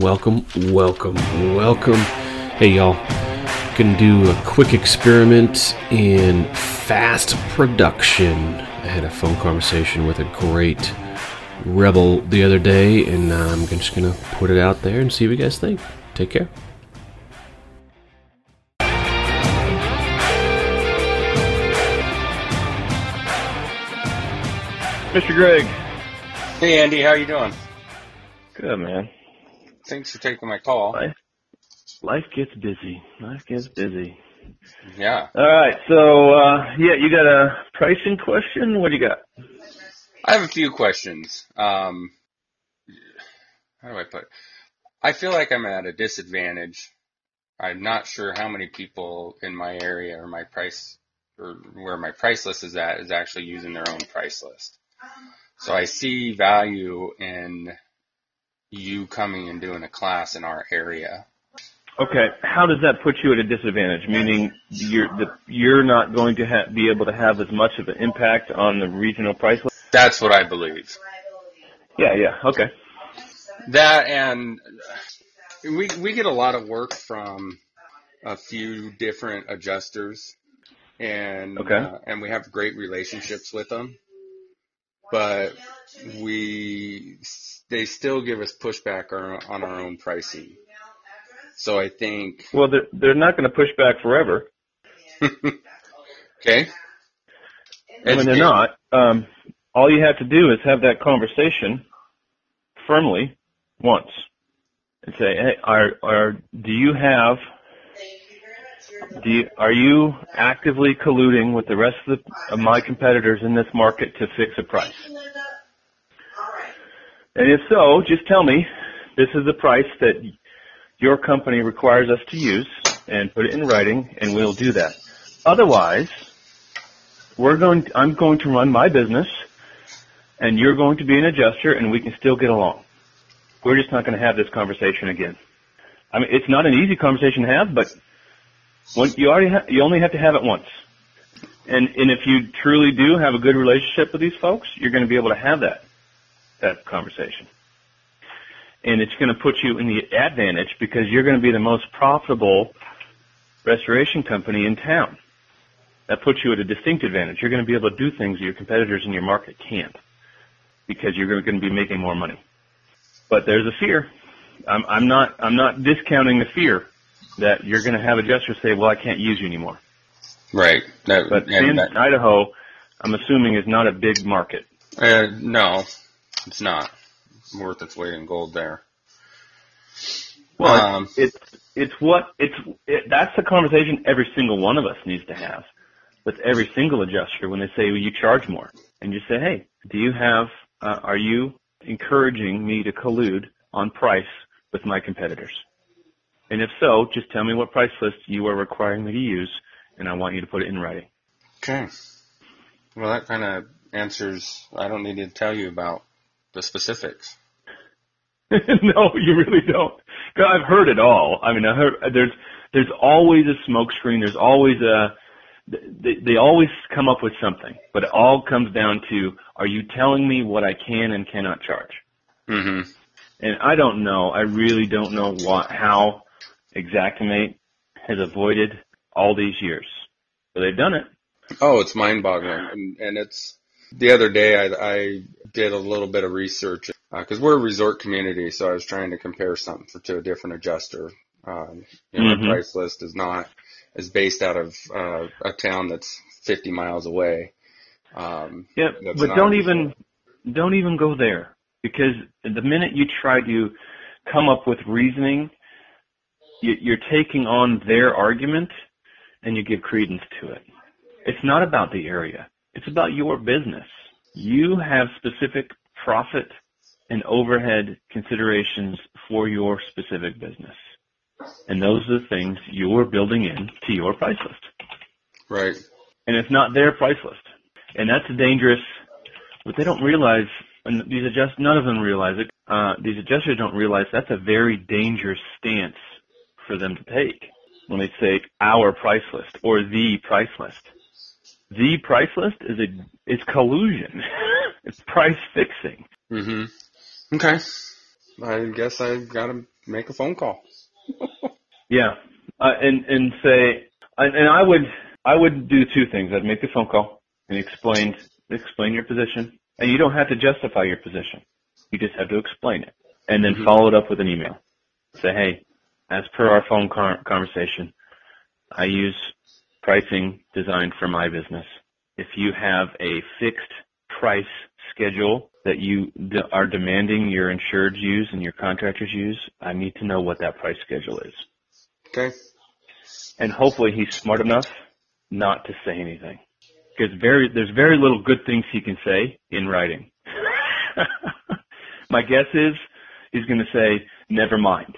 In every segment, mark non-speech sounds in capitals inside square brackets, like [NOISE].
Welcome, welcome, welcome. Hey, y'all. Gonna do a quick experiment in fast production. I had a phone conversation with a great rebel the other day, and I'm just gonna put it out there and see what you guys think. Take care. Mr. Greg. Hey Andy, how you doing? Good man. Thanks for taking my call. Life, life gets busy. Life gets busy. Yeah. All right. So uh, yeah, you got a pricing question? What do you got? I have a few questions. Um, how do I put? It? I feel like I'm at a disadvantage. I'm not sure how many people in my area or my price or where my price list is at is actually using their own price list. So I see value in you coming and doing a class in our area. Okay. How does that put you at a disadvantage? Meaning you're the, you're not going to ha- be able to have as much of an impact on the regional price list. That's what I believe. Yeah. Yeah. Okay. That and we we get a lot of work from a few different adjusters, and Okay. uh, and we have great relationships with them. But we they still give us pushback on, on our own pricing. So I think Well, they're they're not going to push back forever. [LAUGHS] okay. And mean, they're not. Um, all you have to do is have that conversation firmly once and say, "Hey, are are do you have do you, are you actively colluding with the rest of, the, of my competitors in this market to fix a price? And if so, just tell me this is the price that your company requires us to use and put it in writing and we'll do that. Otherwise, we're going I'm going to run my business and you're going to be an adjuster and we can still get along. We're just not going to have this conversation again. I mean, it's not an easy conversation to have, but when you already ha- you only have to have it once. And and if you truly do have a good relationship with these folks, you're going to be able to have that that conversation. And it's going to put you in the advantage because you're going to be the most profitable restoration company in town. That puts you at a distinct advantage. You're going to be able to do things that your competitors in your market can't because you're going to be making more money. But there's a fear. I'm, I'm not I'm not discounting the fear that you're going to have adjusters say, "Well, I can't use you anymore." Right. That, But in that- Idaho, I'm assuming is not a big market. uh, no, it's not worth its weight in gold there. Well, Um, it's it's what it's it, that's the conversation every single one of us needs to have with every single adjuster when they say well, you charge more, and you say, hey, do you have uh, are you encouraging me to collude on price with my competitors? And if so, just tell me what price list you are requiring me to use, and I want you to put it in writing. Okay. Well, that kind of answers. I don't need to tell you about the specifics. [LAUGHS] no, you really don't. I've heard it all. I mean, I heard there's there's always a smoke screen. There's always a they, they always come up with something, but it all comes down to are you telling me what I can and cannot charge? hmm And I don't know. I really don't know what how Xactimate has avoided all these years, but they've done it. Oh, it's mind-boggling, and, and it's the other day I, I did a little bit of research because we're a resort community, so I was trying to compare something for, to a different adjuster. Um, you know, Mhm. Our price list is not is based out of uh, a town that's 50 miles away. Um, Yeah, but don't even don't even go there because the minute you try to come up with reasoning, you, you're taking on their argument and you give credence to it. It's not about the area; it's about your business. You have specific profit and overhead considerations for your specific business, and those are the things you're building in to your price list right. and it's not their price list. And that's a dangerous. What they don't realize, and these adjust, none of them realize it. Uh, these adjusters don't realize that's a very dangerous stance for them to take when they say our price list or the price list. The price list is a is collusion. [LAUGHS] it's price fixing. hmm Okay. I guess I gotta make a phone call. [LAUGHS] Yeah, uh, and and say, and and I would I would do two things. I'd make the phone call and explain explain your position, and you don't have to justify your position. You just have to explain it, and then Mhm. follow it up with an email. Say, hey, as per our phone con- conversation, I use pricing designed for my business. If you have a fixed price schedule that you are demanding your insureds use and your contractors use, I need to know what that price schedule is Okay. and hopefully he's smart enough not to say anything. Because very, there's very little good things he can say in writing. [LAUGHS] My guess is he's going to say, never mind.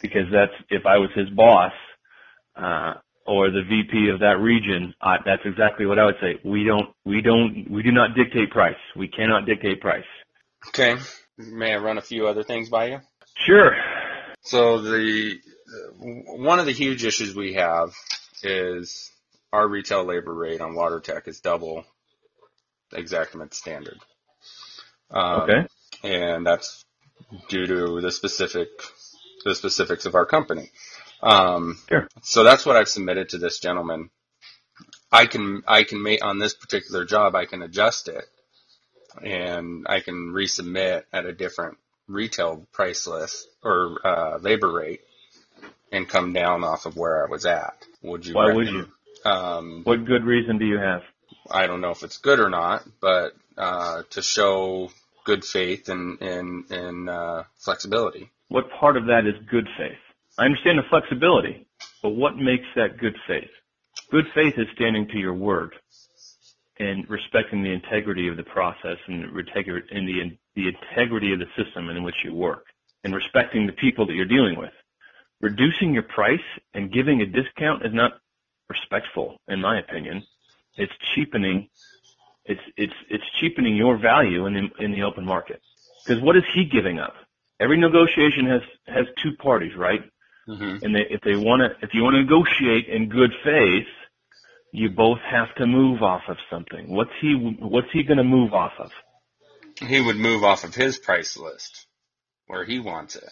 Because that's, if I was his boss, uh, or the VP of that region, uh, that's exactly what I would say. We don't, we don't, we do not dictate price. We cannot dictate price. Okay. May I run a few other things by you? Sure. So the one of the huge issues we have is our retail labor rate on WaterTech is double Xactimate standard. Um, Okay. and that's due to the specific the specifics of our company. Um, Sure. So that's what I've submitted to this gentleman. I can I can make on this particular job I can adjust it, and I can resubmit at a different retail price list or uh, labor rate, and come down off of where I was at. Would you? Why would you? Um, What good reason do you have? I don't know if it's good or not, but uh, to show good faith and and, and uh, flexibility. What part of that is good faith? I understand the flexibility, but what makes that good faith? Good faith is standing to your word and respecting the integrity of the process and the the integrity of the system in which you work and respecting the people that you're dealing with. Reducing your price and giving a discount is not respectful, in my opinion. It's cheapening, it's, it's, it's cheapening your value in the, in the open market. Because what is he giving up? Every negotiation has, has two parties, right? Mm-hmm. and they, if they want to, if you want to negotiate in good faith, you both have to move off of something. What's he, what's he going to move off of? He would move off of his price list where he wants it,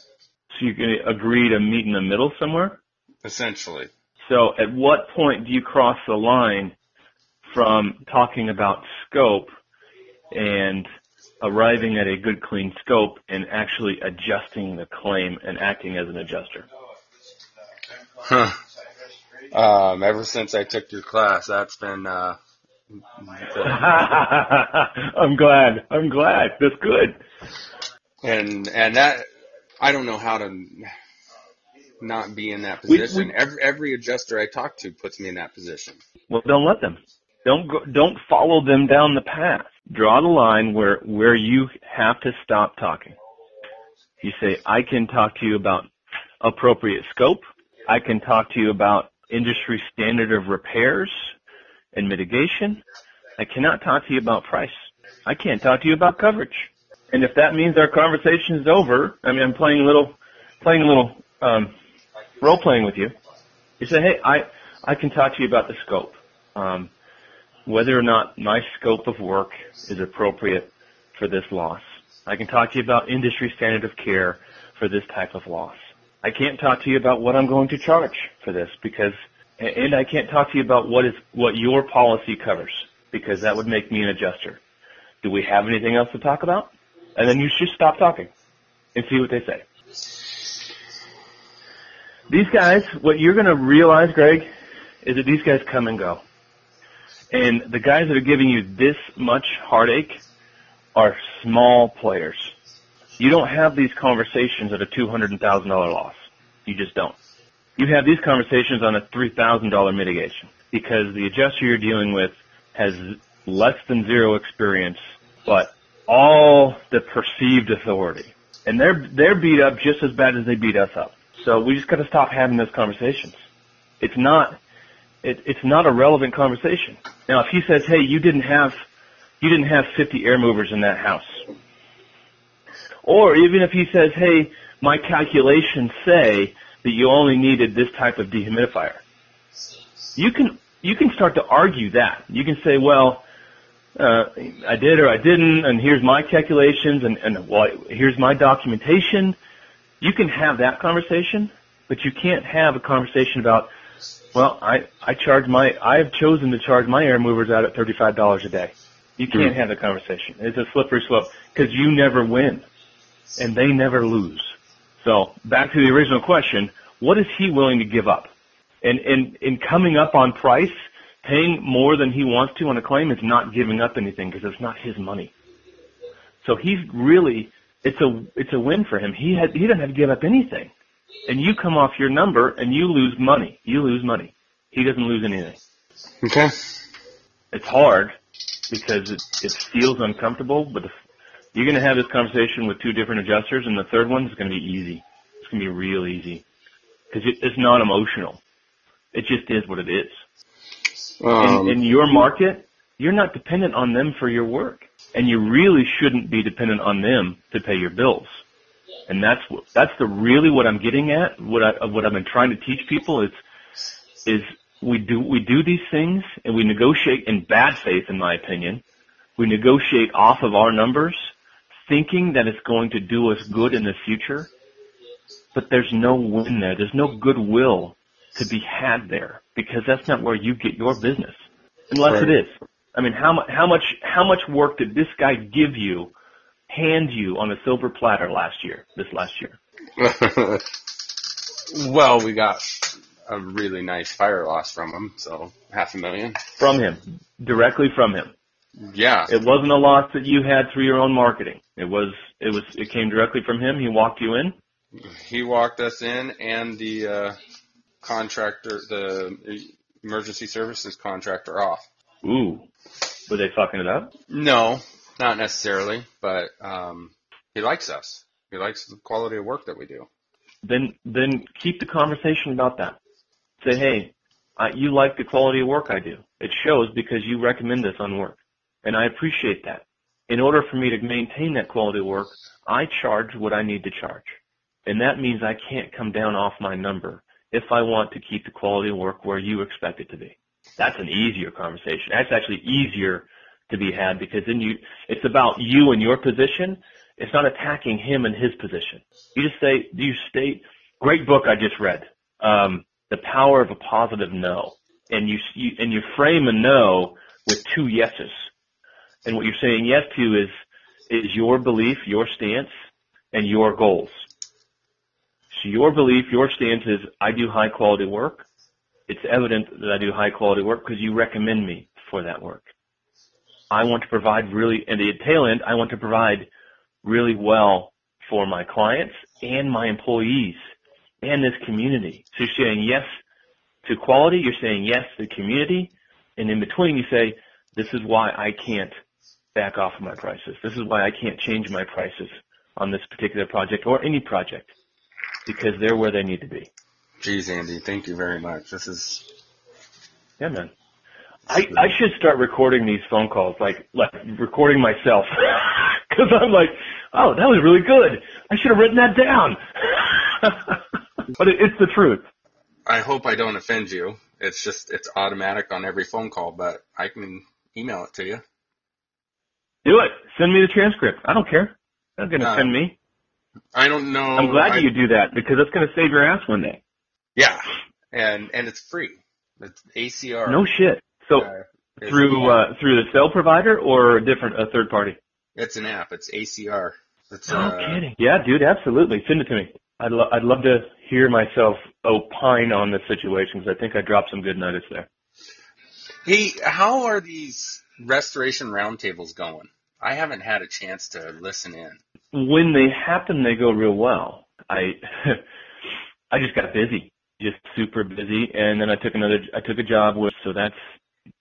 So you can agree to meet in the middle somewhere. essentially. So at what point do you cross the line from talking about scope and arriving at a good clean scope and actually adjusting the claim and acting as an adjuster? Huh. Um, ever since I took your class, that's been uh, [LAUGHS] I'm glad. I'm glad. That's good. and and that I don't know how to not be in that We- position. we- every every adjuster I talk to puts me in that position. Well, don't let them. Don't go, don't follow them down the path. Draw the line where where you have to stop talking. You say, I can talk to you about appropriate scope. I can talk to you about industry standard of repairs and mitigation. I cannot talk to you about price. I can't talk to you about coverage. And if that means our conversation is over, I mean, I'm playing a little, playing a little um, role playing with you. You say, hey, I I can talk to you about the scope, um, whether or not my scope of work is appropriate for this loss. I can talk to you about industry standard of care for this type of loss. I can't talk to you about what I'm going to charge for this because, and I can't talk to you about what is what your policy covers because that would make me an adjuster. Do we have anything else to talk about? And then you just stop talking and see what they say. These guys, what you're going to realize, Greg, is that these guys come and go. And the guys that are giving you this much heartache are small players. You don't have these conversations at a $200,000 loss. You just don't. You have these conversations on a $3,000 mitigation because the adjuster you're dealing with has less than zero experience, but all the perceived authority. And they're, they're beat up just as bad as they beat us up. So we just gotta stop having those conversations. It's not, it, it's not a relevant conversation. Now if he says, hey, you didn't have, you didn't have 50 air movers in that house. Or even if he says, hey, my calculations say that you only needed this type of dehumidifier. You can, you can start to argue that. You can say, well, uh, I did or I didn't, and here's my calculations, and, and well, here's my documentation. You can have that conversation, but you can't have a conversation about, well, I, I charge my, I have chosen to charge my air movers out at $35 a day. You can't have the conversation. It's a slippery slope because you never win and they never lose. So back to the original question, what is he willing to give up? And, and in coming up on price, paying more than he wants to on a claim is not giving up anything because it's not his money. So he's really, it's a, it's a win for him. He had, he doesn't have to give up anything. And you come off your number and you lose money. You lose money. He doesn't lose anything. Okay. It's hard because it, it feels uncomfortable, but if you're going to have this conversation with two different adjusters and the third one is going to be easy. It's going to be real easy because it, it's not emotional. It just is what it is. Um, in, in your market, you're not dependent on them for your work, and you really shouldn't be dependent on them to pay your bills. And that's what that's the really what I'm getting at. What I what I've been trying to teach people is is we do we do these things and we negotiate in bad faith, in my opinion. We negotiate off of our numbers, thinking that it's going to do us good in the future. But there's no win there. There's no goodwill to be had there because that's not where you get your business, unless Right. it is. I mean, how much how much how much work did this guy give you, hand you on a silver platter last year? This last year. [LAUGHS] well, we got a really nice fire loss from him, so half a million. from him, directly from him. Yeah. It wasn't a loss that you had through your own marketing. It was, it was, it came directly from him. He walked you in. He walked us in and the uh, contractor, the emergency services contractor off. Ooh, were they fucking it up? No, not necessarily, but um, he likes us. He likes the quality of work that we do. Then, then keep the conversation about that. Say, hey, I, you like the quality of work I do. It shows because you recommend this on work, and I appreciate that. In order for me to maintain that quality of work, I charge what I need to charge, and that means I can't come down off my number if I want to keep the quality of work where you expect it to be. That's an easier conversation. That's actually easier to be had because then you, it's about you and your position. It's not attacking him and his position. You just say, you state, great book I just read, um, The Power of a Positive No. And you, you, and you frame a no with two yeses. And what you're saying yes to is, is your belief, your stance, and your goals. So your belief, your stance is, I do high quality work. It's evident that I do high quality work because you recommend me for that work. I want to provide really, and the tail end, I want to provide really well for my clients and my employees and this community. So you're saying yes to quality, you're saying yes to community, and in between you say, this is why I can't back off of my prices. This is why I can't change my prices on this particular project or any project because they're where they need to be. Geez, Andy, thank you very much. This is Yeah, man. I, I should start recording these phone calls, like like recording myself, [LAUGHS] because I'm like, oh, that was really good. I should have written that down. [LAUGHS] but it, it's the truth. I hope I don't offend you. It's just it's automatic on every phone call, but I can email it to you. Do it. Send me the transcript. I don't care. That's gonna Uh, offend me. I don't know. I'm glad I- you do that because that's gonna save your ass one day. Yeah, and and it's free. It's ACR. No shit. So uh, through uh, through the cell provider or a different a third party. it's an app. It's ACR. It's No uh, kidding. Yeah, dude, absolutely. Send it to me. I'd lo- I'd love to hear myself opine on the situation because I think I dropped some good nuggets there. Hey, how are these restoration roundtables going? I haven't had a chance to listen in. When they happen, they go real well. I [LAUGHS] I just got busy, just super busy, and then I took another. I took a job with, so that's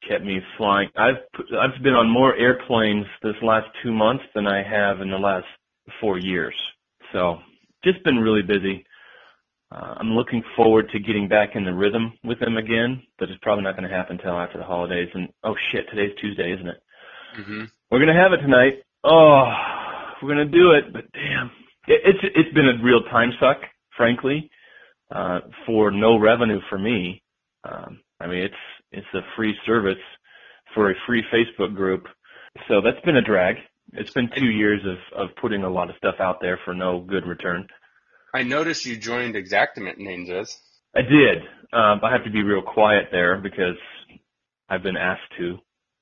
kept me flying. I've put, I've been on more airplanes this last two months than I have in the last four years. So just been really busy. Uh, I'm looking forward to getting back in the rhythm with them again, but it's probably not going to happen until after the holidays. And oh shit, today's Tuesday, isn't it? hmm We're gonna have it tonight. Oh, we're gonna do it, but damn, it, it's it's been a real time suck, frankly, uh, for no revenue for me. Um, I mean, it's it's a free service for a free Facebook group, so that's been a drag. It's been two years of of putting a lot of stuff out there for no good return. I noticed you joined Xactimate Ninjas. I did. Um, I have to be real quiet there because I've been asked to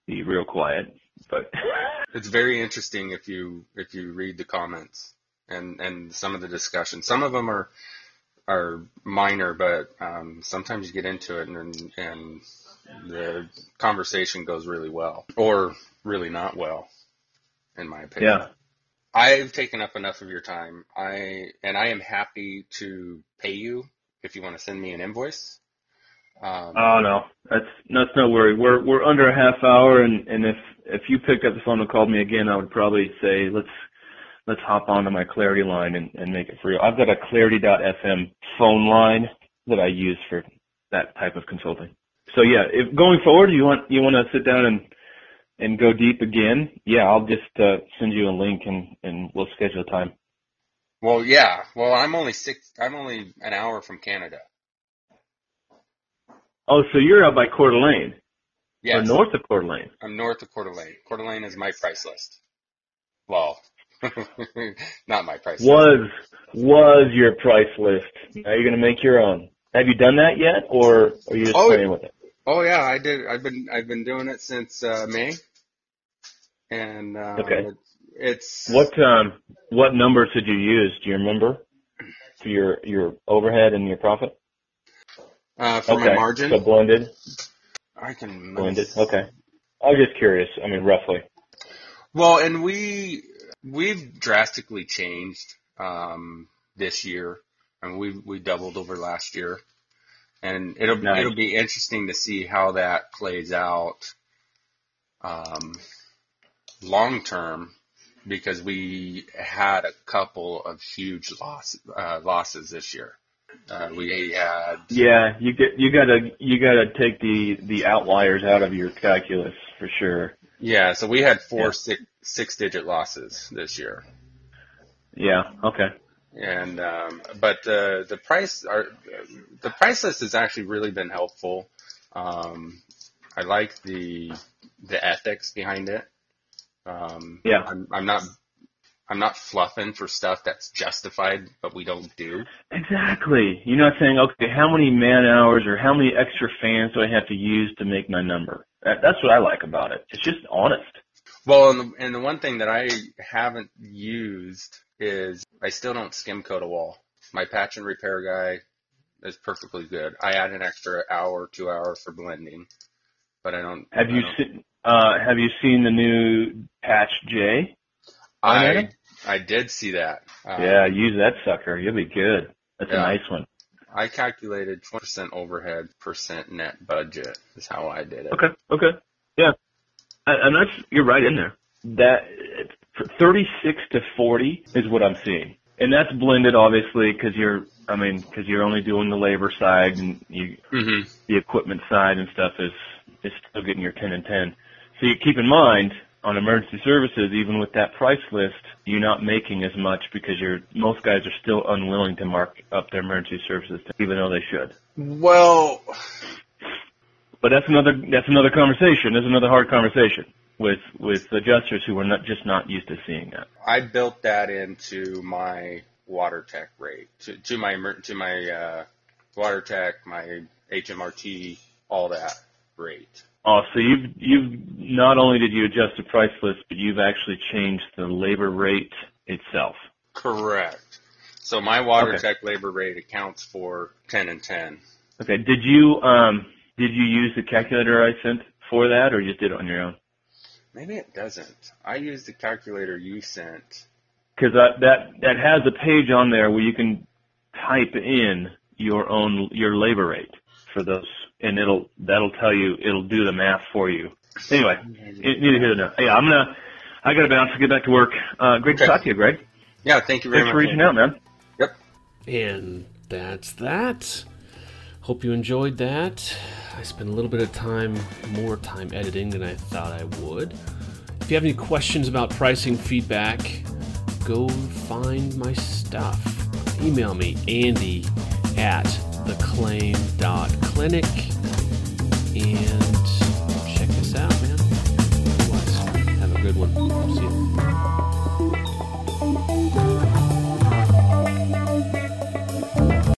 be real quiet. But [LAUGHS] it's very interesting if you if you read the comments and and some of the discussion. Some of them are are minor, but um, sometimes you get into it and and the conversation goes really well or really not well, in my opinion. Yeah. I've taken up enough of your time. I and I am happy to pay you if you want to send me an invoice. Um, oh no, that's that's no worry. We're we're under a half hour, and and if if you picked up the phone and called me again, I would probably say let's let's hop onto my Clarity line and, and make it for you. I've got a Clarity.fm phone line that I use for that type of consulting. So yeah, if going forward you want you want to sit down and and go deep again, yeah, I'll just uh, send you a link and and we'll schedule a time. Well, yeah. Well, I'm only six. I'm only an hour from Canada. Oh, so you're out by Coeur d'Alene? Yes. Or north of Coeur d'Alene? I'm north of Coeur d'Alene. Coeur d'Alene is my price list. Well, [LAUGHS] not my price was, list. Was your price list. Now you're going to make your own. Have you done that yet, or are you just oh, playing with it? Oh yeah, I did. I've been I've been doing it since uh, May. And um, okay. it's what um what numbers did you use? Do you remember for your your overhead and your profit? Uh, for okay. my margin. So blended. I can blended. Okay. I was just curious. I mean, roughly. Well, and we we've drastically changed um, this year, and we we doubled over last year, and it'll nice. it'll be interesting to see how that plays out um, long term because we had a couple of huge loss, uh, losses this year. Uh, we had yeah, you get you gotta you gotta take the the outliers out of your calculus for sure. Yeah, so we had four yeah. six six digit losses this year. Yeah. Okay. And um, but uh, the price are the price list has actually really been helpful. Um, I like the the ethics behind it. Um, yeah. I'm, I'm not I'm not fluffing for stuff that's justified, but we don't do. Exactly. You're not saying, okay, how many man hours or how many extra fans do I have to use to make my number? That, that's what I like about it. It's just honest. Well, and the, and the one thing that I haven't used is I still don't skim coat a wall. My patch and repair guy is perfectly good. I add an extra hour, two hours for blending, but I don't. Have I you seen? Uh, have you seen the new patch J? I I did see that. Um, yeah, use that sucker. You'll be good. That's yeah. a nice one. I calculated 20% overhead, percent net budget is how I did it. Okay. Okay. Yeah. And that's, you're right in there. That 36 to 40 is what I'm seeing. And that's blended obviously because you're, I mean, because you're only doing the labor side and you, mm-hmm. the equipment side and stuff is, is still getting your 10 and 10. So you keep in mind, on emergency services, even with that price list, you're not making as much because you're most guys are still unwilling to mark up their emergency services, even though they should. Well, but that's another that's another conversation. That's another hard conversation with with adjusters who are not just not used to seeing that. I built that into my WaterTech rate to to my to my uh, WaterTech, my HMRT, all that rate. Oh, so you've you've not only did you adjust the price list, but you've actually changed the labor rate itself. Correct. So my WaterTech okay. labor rate accounts for ten and ten. Okay. Did you um did you use the calculator I sent for that, or you just did it on your own? Maybe it doesn't. I used the calculator you sent. Because that that that has a page on there where you can type in your own your labor rate for those and it'll that'll tell you it'll do the math for you. Anyway, neither here nor there. Yeah, I'm gonna I gotta bounce to get back to work. Uh, great okay. to talk to you, Greg. Yeah, thank you very much. Thanks much. for reaching out, man. Yep. And that's that. Hope you enjoyed that. I spent a little bit of time, more time editing than I thought I would. If you have any questions about pricing feedback, go find my stuff. Email me, Andy at theclaim.clinic and